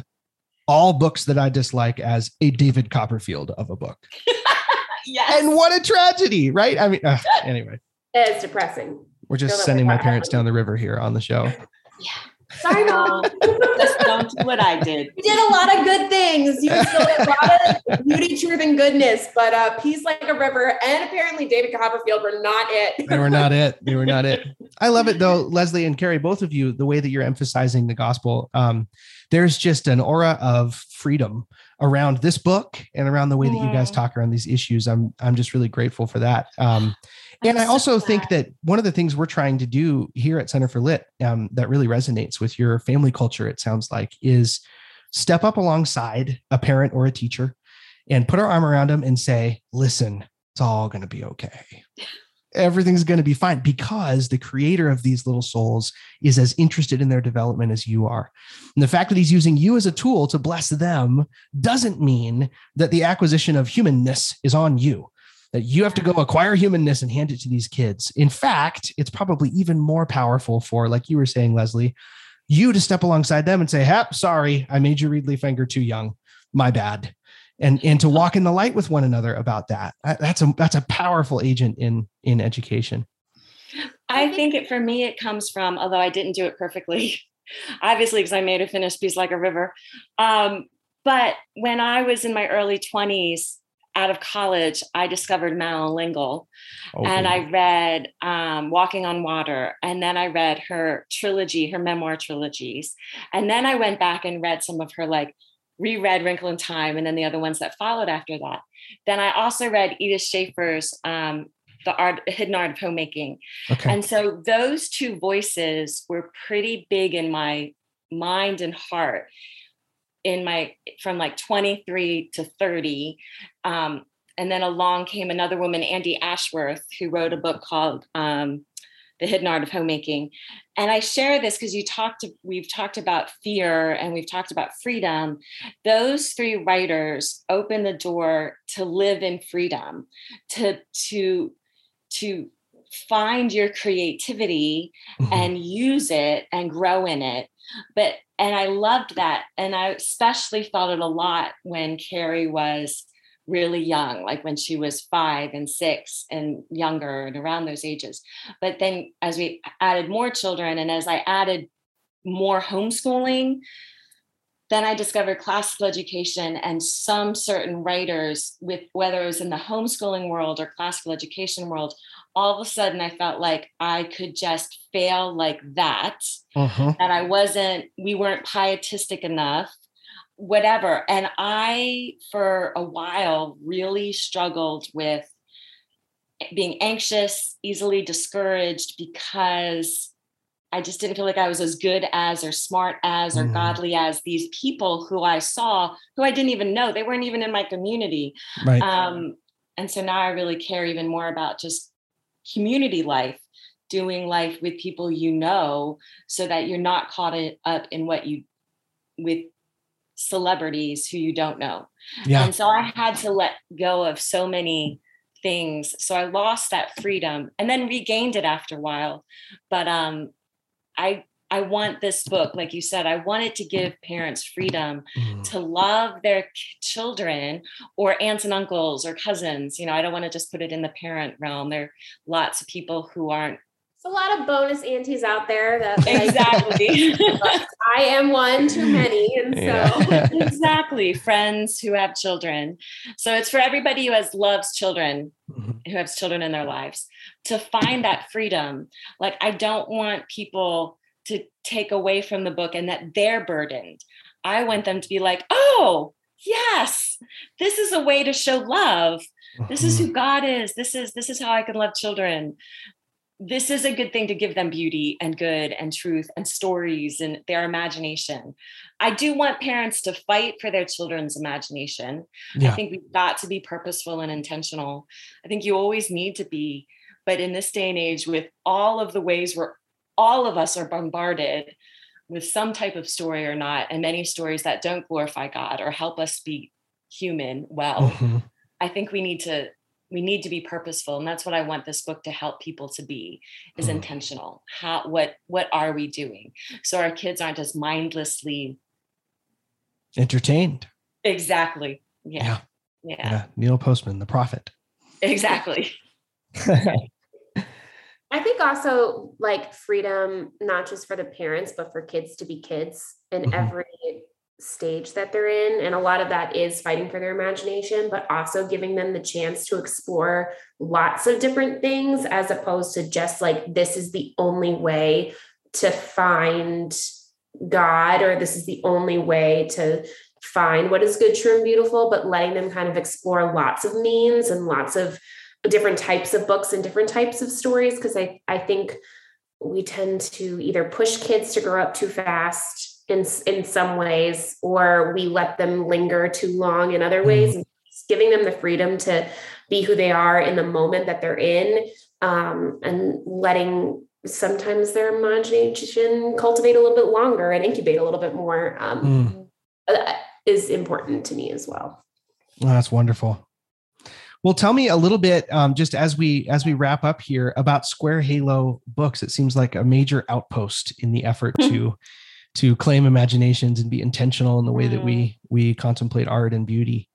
all books that I dislike as a David Copperfield of a book. yes. And what a tragedy, right? I mean, uh, anyway, It's depressing. we're just sending my parents down the river here on the show. Sorry, No, mom. just don't do what I did. You did a lot of good things. You instilled a lot of beauty, truth, and goodness, but uh, peace like a river and apparently David Copperfield were not it. They were not it. They were not it. I love it though, Leslie and Carrie, both of you, the way that you're emphasizing the gospel. Um, there's just an aura of freedom around this book and around the way that you guys talk around these issues. I'm I'm just really grateful for that. Um, and I'm I so also think that one of the things we're trying to do here at Center for Lit um, that really resonates with your family culture, it sounds like, is step up alongside a parent or a teacher and put our arm around them and say, listen, it's all going to be okay. Everything's going to be fine because the creator of these little souls is as interested in their development as you are. And the fact that he's using you as a tool to bless them doesn't mean that the acquisition of humanness is on you that you have to go acquire humanness and hand it to these kids. In fact, it's probably even more powerful for, like you were saying, Leslie, you to step alongside them and say, "Hap, sorry, I made you read Leif Enger too young. My bad." And and to walk in the light with one another about that. That's a that's a powerful agent in in education. I think it for me, it comes from, although I didn't do it perfectly, obviously, because I made a finished piece like a river. Um, but when I was in my early 20s, out of college, I discovered Madeleine L'Engle and I read um, Walking on Water. And then I read her trilogy, her memoir trilogies. And then I went back and read some of her, like, reread Wrinkle in Time and then the other ones that followed after that. Then I also read Edith Schaeffer's um, The Art, Hidden Art of Homemaking. okay. And so those two voices were pretty big in my mind and heart in my from like 23 to 30. Um, and then along came another woman, Andi Ashworth, who wrote a book called um, The Hidden Art of Homemaking. And I share this because you talked, we've talked about fear and we've talked about freedom. Those three writers open the door to live in freedom, to to to find your creativity Mhm. and use it and grow in it. But and I loved that. And I especially felt it a lot when Carrie was really young, like when she was five and six and younger and around those ages. But then as we added more children and as I added more homeschooling, then I discovered classical education and some certain writers with whether it was in the homeschooling world or classical education world, all of a sudden I felt like I could just fail like that, Mhm. that I wasn't, we weren't pietistic enough, whatever. And I, for a while, really struggled with being anxious, easily discouraged because I just didn't feel like I was as good as or smart as or Mm. godly as these people who I saw who I didn't even know. They weren't even in my community. Right. Um, and so now I really care even more about just community life, doing life with people you know, so that you're not caught up in what you with celebrities who you don't know. yeah. And so I had to let go of so many things. So I lost that freedom and then regained it after a while. But um I I want this book, like you said, I wanted to give parents freedom Mhm. to love their children or aunts and uncles or cousins. You know, I don't want to just put it in the parent realm. There are lots of people who aren't There's a lot of bonus aunties out there that like, exactly I am one too many. And so Yeah. exactly friends who have children. So it's for everybody who has loves children Mhm. who has children in their lives to find that freedom. Like, I don't want people to take away from the book and that they're burdened. I want them to be like, oh, yes, this is a way to show love. This is Mhm. who God is. This is this is how I can love children. This is a good thing to give them beauty and good and truth and stories and their imagination. I do want parents to fight for their children's imagination. I think we've got to be purposeful and intentional. I think you always need to be. But in this day and age, with all of the ways where all of us are bombarded with some type of story or not, and many stories that don't glorify God or help us be human well. Mm-hmm. I think we need to we need to be purposeful and that's what i want this book to help people to be is mm. intentional how what what are we doing so our kids aren't just mindlessly entertained exactly yeah yeah, yeah. yeah. neil postman the prophet exactly I think also like freedom, not just for the parents, but for kids to be kids in mm-hmm. every stage that they're in. And a lot of that is fighting for their imagination, but also giving them the chance to explore lots of different things as opposed to just like, this is the only way to find God, or this is the only way to find what is good, true, and beautiful, but letting them kind of explore lots of means and lots of different types of books and different types of stories. Cause I, I think we tend to either push kids to grow up too fast in in some ways or we let them linger too long in other ways mm. giving them the freedom to be who they are in the moment that they're in um, and letting sometimes their imagination cultivate a little bit longer and incubate a little bit more um, mm. is important to me as well oh, that's wonderful well, tell me a little bit, um, just as we as we wrap up here, about Square Halo Books. It seems like a major outpost in the effort to to claim imaginations and be intentional in the way that we mm-hmm. we contemplate art and beauty.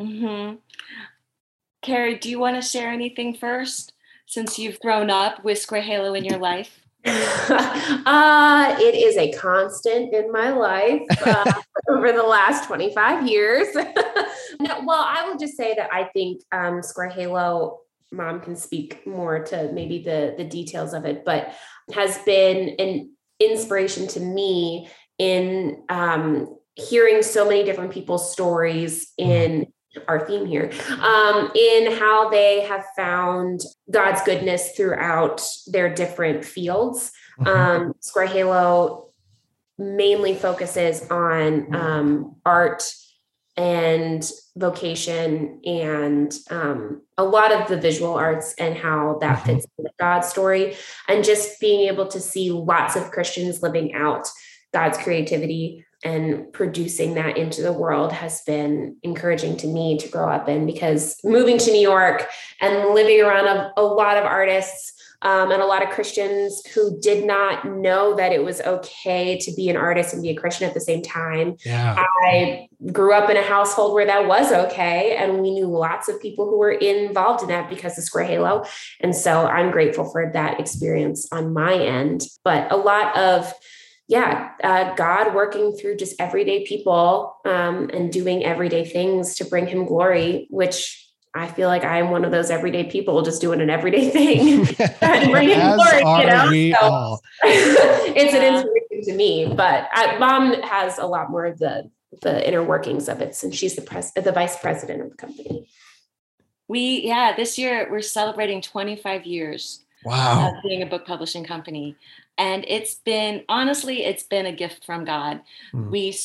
Mm-hmm. Carrie, do you want to share anything first, since you've grown up with Square Halo in your life? uh, it is a constant in my life uh, over the last 25 years. no, well, I will just say that I think um, Square Halo, mom can speak more to maybe the the details of it, but has been an inspiration to me in um, hearing so many different people's stories mm-hmm. in our theme here um, in how they have found god's goodness throughout their different fields mm-hmm. um, square halo mainly focuses on um, art and vocation and um, a lot of the visual arts and how that mm-hmm. fits with God's story, and just being able to see lots of Christians living out God's creativity and producing that into the world has been encouraging to me to grow up in because moving to New York and living around a, a lot of artists um, and a lot of Christians who did not know that it was okay to be an artist and be a Christian at the same time. Yeah. I grew up in a household where that was okay. And we knew lots of people who were involved in that because of Square Halo. And so I'm grateful for that experience on my end. But a lot of, yeah, uh, God working through just everyday people um, and doing everyday things to bring him glory, which I feel like I'm one of those everyday people just doing an everyday thing and bringing glory, you know. So it's an inspiration to me, but I, mom has a lot more of the the inner workings of it since she's the pres the vice president of the company. We yeah, this year we're celebrating 25 years wow. of being a book publishing company. And it's been honestly, it's been a gift from God. Mm. We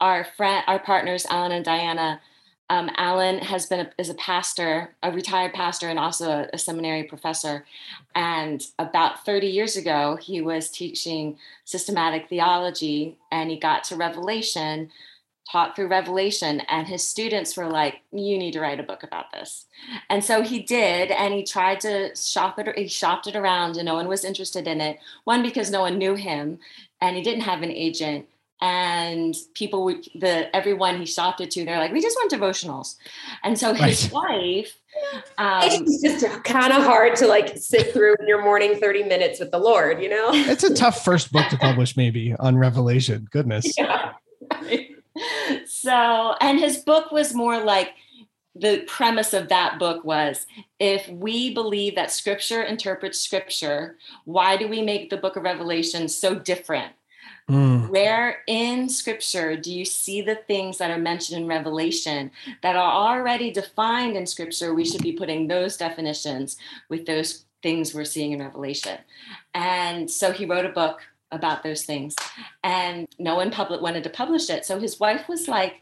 our friend our partners, Alan and Diana, um, Alan has been a, is a pastor, a retired pastor, and also a, a, seminary professor. And about 30 years ago, he was teaching systematic theology, and he got to Revelation, taught through Revelation, and his students were like, "You need to write a book about this." And so he did, and he tried to shop it. He shopped it around, and no one was interested in it. One because no one knew him, and he didn't have an agent and people would the everyone he shopped it to they're like we just want devotionals and so his right. wife um, it's just kind of hard to like sit through your morning 30 minutes with the lord you know it's a tough first book to publish maybe on revelation goodness yeah. so and his book was more like the premise of that book was if we believe that scripture interprets scripture why do we make the book of revelation so different Mm. Where in scripture do you see the things that are mentioned in Revelation that are already defined in scripture? We should be putting those definitions with those things we're seeing in Revelation. And so he wrote a book about those things, and no one public wanted to publish it. So his wife was like,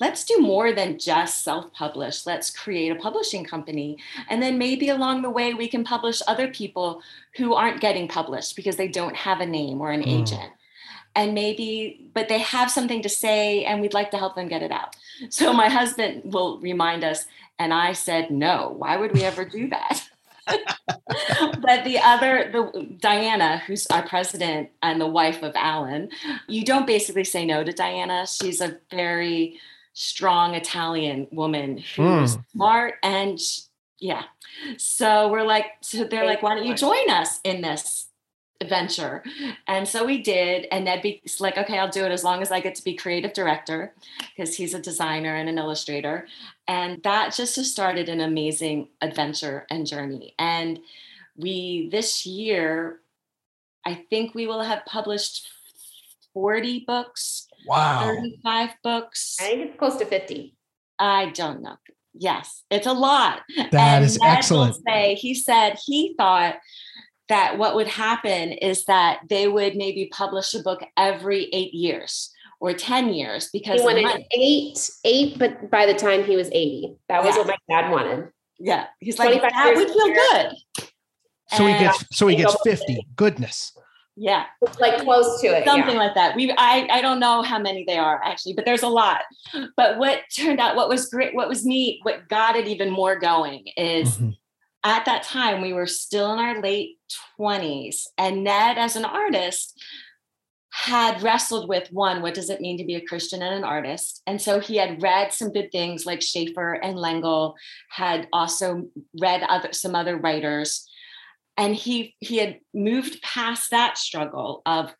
let's do more than just self publish. Let's create a publishing company. And then maybe along the way, we can publish other people who aren't getting published because they don't have a name or an mm. agent. And maybe but they have something to say and we'd like to help them get it out. So my husband will remind us and i said no why would we ever do that? But the other the diana who's our president and the wife of alan you don't basically say no to diana. She's a very strong italian woman who's mm. smart and yeah. So we're like so they're like why don't you join us in this adventure. And so we did. And Ned's like, okay, I'll do it as long as I get to be creative director because he's a designer and an illustrator. And that just has started an amazing adventure and journey. And we, this year, I think we will have published 40 books. Wow. 35 books. I think it's close to 50. I don't know. Yes, it's a lot. That and is Ned excellent. Say, he said he thought that what would happen is that they would maybe publish a book every eight years or 10 years because he wanted eight, eight, but by the time he was 80, that was yeah. what my dad wanted. Yeah. He's like, that would feel good. So and he gets, so he gets 50. Goodness. Yeah. Like close to it. Something yeah. like that. We I I don't know how many they are actually, but there's a lot. But what turned out what was great, what was neat, what got it even more going is mm-hmm at that time, we were still in our late 20s. And Ned, as an artist, had wrestled with one, what does it mean to be a Christian and an artist? And so he had read some good things like Schaeffer and L'Engle had also read other some other writers. And he he had moved past that struggle of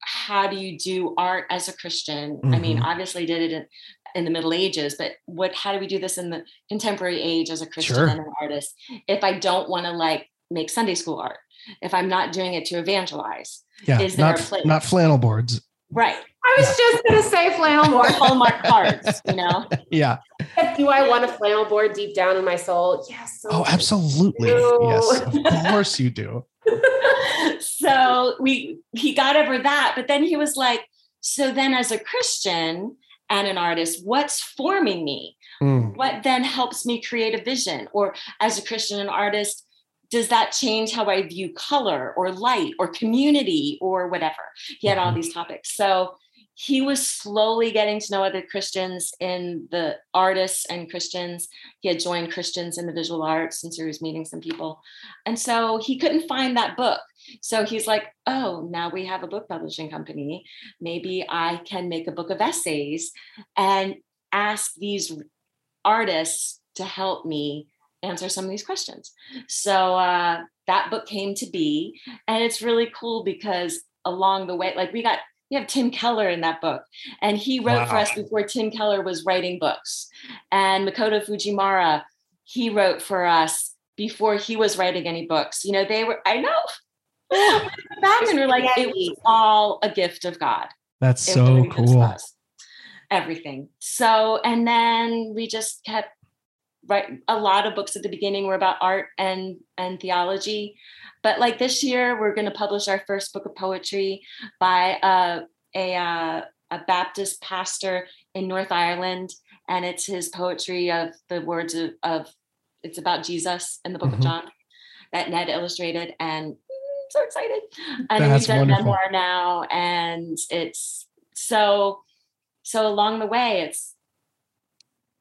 how do you do art as a Christian? Mm-hmm. I mean, mm-hmm. obviously did it in the Middle Ages, but what how do we do this in the contemporary age as a Christian sure. and an artist? If I don't want to like make Sunday school art, if I'm not doing it to evangelize, yeah, is there not, a place? Not flannel boards. Right. I was just going to say flannel board. Hallmark cards, you know? Yeah. Do I want a flannel board deep down in my soul? Yes. So oh, absolutely. Yes. Of course you do. so we he got over that, but then he was like, so then as a Christian, and an artist what's forming me mm. what then helps me create a vision or as a christian and artist does that change how i view color or light or community or whatever he had all mm-hmm. these topics so he was slowly getting to know other Christians in the artists and Christians. He had joined Christians in the visual arts since he was meeting some people. And so he couldn't find that book. So he's like, oh, now we have a book publishing company. Maybe I can make a book of essays and ask these artists to help me answer some of these questions. So uh, that book came to be. And it's really cool because along the way, like we got we have Tim Keller in that book. And he wrote wow. for us before Tim Keller was writing books. And Makoto Fujimura, he wrote for us before he was writing any books. You know, they were, I know. Back and we're like, it was all a gift of God. That's it so cool. Everything. So, and then we just kept write a lot of books at the beginning were about art and and theology but like this year, we're going to publish our first book of poetry by a, a, uh, a Baptist pastor in North Ireland. And it's his poetry of the words of, of it's about Jesus in the book mm-hmm. of John that Ned illustrated. And I'm so excited. And That's he's a memoir now. And it's so, so along the way, it's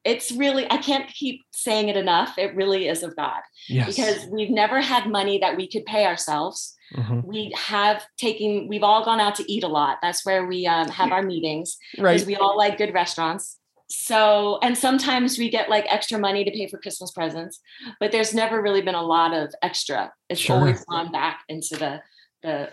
it's really i can't keep saying it enough it really is of god yes. because we've never had money that we could pay ourselves mm-hmm. we have taken we've all gone out to eat a lot that's where we um, have our meetings right because we all like good restaurants so and sometimes we get like extra money to pay for christmas presents but there's never really been a lot of extra it's sure. always gone back into the the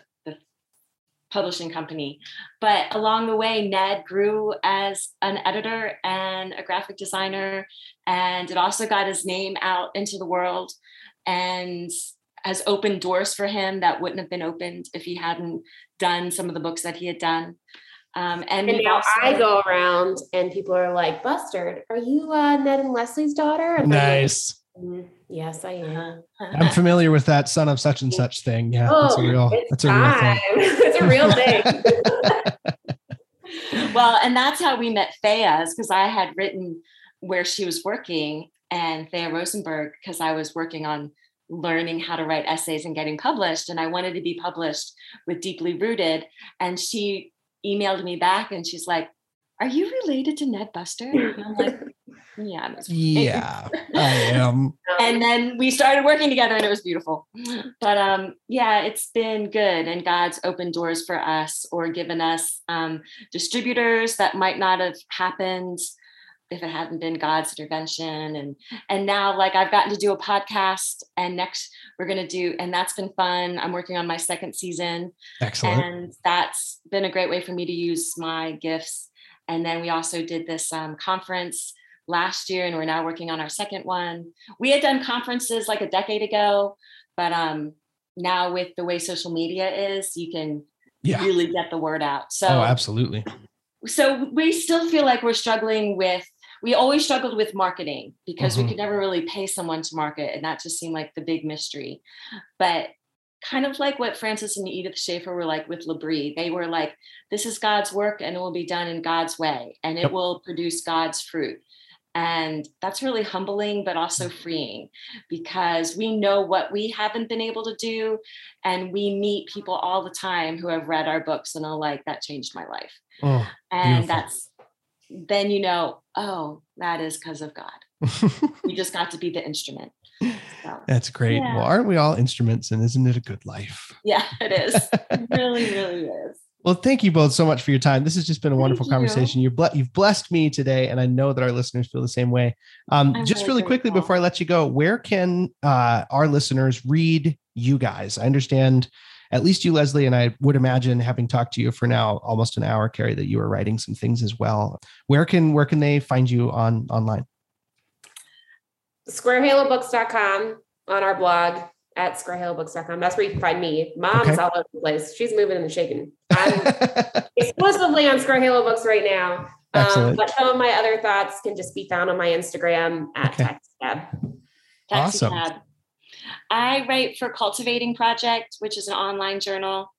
publishing company. But along the way, Ned grew as an editor and a graphic designer, and it also got his name out into the world and has opened doors for him that wouldn't have been opened if he hadn't done some of the books that he had done. Um, and, and now also- I go around and people are like, Bustard, are you uh, Ned and Leslie's daughter? I'm nice. Mm, yes, I am. I'm familiar with that son of such and such thing. Yeah, oh, that's a real. That's a real thing. it's a real thing. well, and that's how we met Thea's because I had written where she was working and Thea Rosenberg because I was working on learning how to write essays and getting published and I wanted to be published with Deeply Rooted and she emailed me back and she's like, Are you related to Ned Bustard? And I'm like, Yeah, yeah, I am. and then we started working together and it was beautiful. But um, yeah, it's been good. And God's opened doors for us or given us um, distributors that might not have happened if it hadn't been God's intervention. And and now like I've gotten to do a podcast and next we're gonna do, and that's been fun. I'm working on my second season. Excellent. And that's been a great way for me to use my gifts. And then we also did this um, conference last year, and we're now working on our second one. We had done conferences like a decade ago, but um, now with the way social media is, you can yeah. really get the word out. So, oh, absolutely. So we still feel like we're struggling with we always struggled with marketing because mm-hmm. we could never really pay someone to market and that just seemed like the big mystery but kind of like what francis and edith schaeffer were like with L'Abri they were like this is god's work and it will be done in god's way and it yep. will produce god's fruit and that's really humbling but also mm. freeing because we know what we haven't been able to do and we meet people all the time who have read our books and are like that changed my life oh, and that's then you know, oh, that is because of God. we just got to be the instrument. So, That's great. Yeah. Well, aren't we all instruments? And isn't it a good life? Yeah, it is. it really, really is. Well, thank you both so much for your time. This has just been a wonderful thank conversation. You. You've, you've blessed me today, and I know that our listeners feel the same way. Um, just really, really quickly before I let you go, where can uh, our listeners read you guys? I understand at least you, Leslie, and I would imagine having talked to you for now almost an hour, Carrie, that you are writing some things as well. Where can where can they find you on online? SquareHaloBooks.com on our blog at squarehalobooks.com. That's where you can find me. Mom's okay. all over the place. She's moving and shaking. I'm exclusively on Square Halo Books right now. Um, but some of my other thoughts can just be found on my Instagram at okay. TaxiCab. Awesome. I write for Cultivating Project, which is an online journal.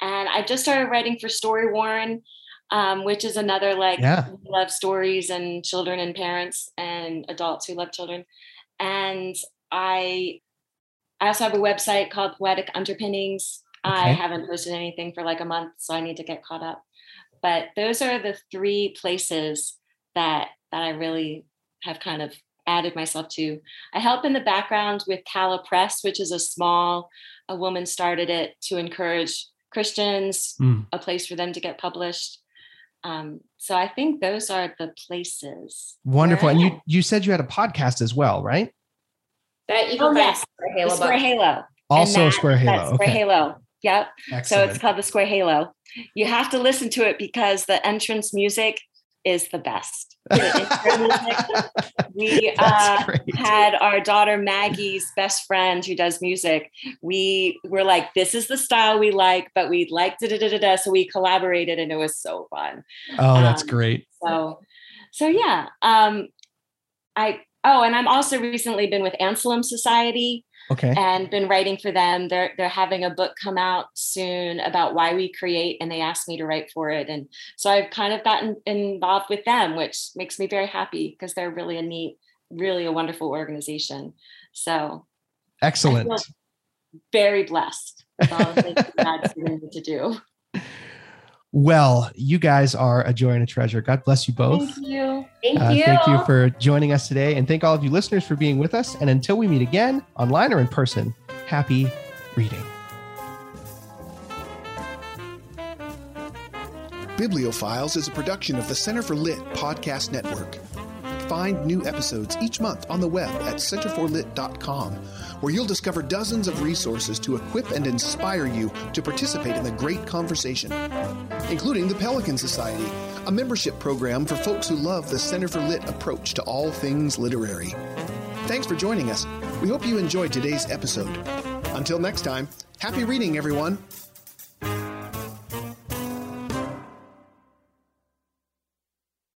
And I just started writing for Story Warren, um, which is another like yeah. love stories and children and parents and adults who love children. And I I also have a website called Poetic Underpinnings. Okay. I haven't posted anything for like a month, so I need to get caught up. But those are the three places that that I really have kind of added myself to. I help in the background with Calla Press, which is a small, a woman started it to encourage Christians, mm. a place for them to get published. Um, so I think those are the places. Wonderful. And you you said you had a podcast as well, right? That you can oh, yes. Square Halo. Square Halo. Also that, Square Halo. Square okay. Halo. Yep. Excellent. So it's called the Square Halo. You have to listen to it because the entrance music is the best. we uh, had our daughter Maggie's best friend who does music. We were like, this is the style we like, but we like da da da da. So we collaborated and it was so fun. Oh, that's um, great. So, so yeah. Um, I, oh, and I'm also recently been with Anselm Society okay. and been writing for them. They're they're having a book come out soon about why we create and they asked me to write for it. And so i've kind of gotten involved with them which makes me very happy because they're really a neat really a wonderful organization. So excellent. very blessed with all the things god's given me to do well, you guys are a joy and a treasure. God bless you both. Thank you. Thank uh, you. Thank you for joining us today. And thank all of you listeners for being with us. And until we meet again, online or in person, happy reading. Bibliophiles is a production of the Center for Lit Podcast Network. Find new episodes each month on the web at centerforlit.com, where you'll discover dozens of resources to equip and inspire you to participate in the great conversation, including the Pelican Society, a membership program for folks who love the Center for Lit approach to all things literary. Thanks for joining us. We hope you enjoyed today's episode. Until next time, happy reading, everyone.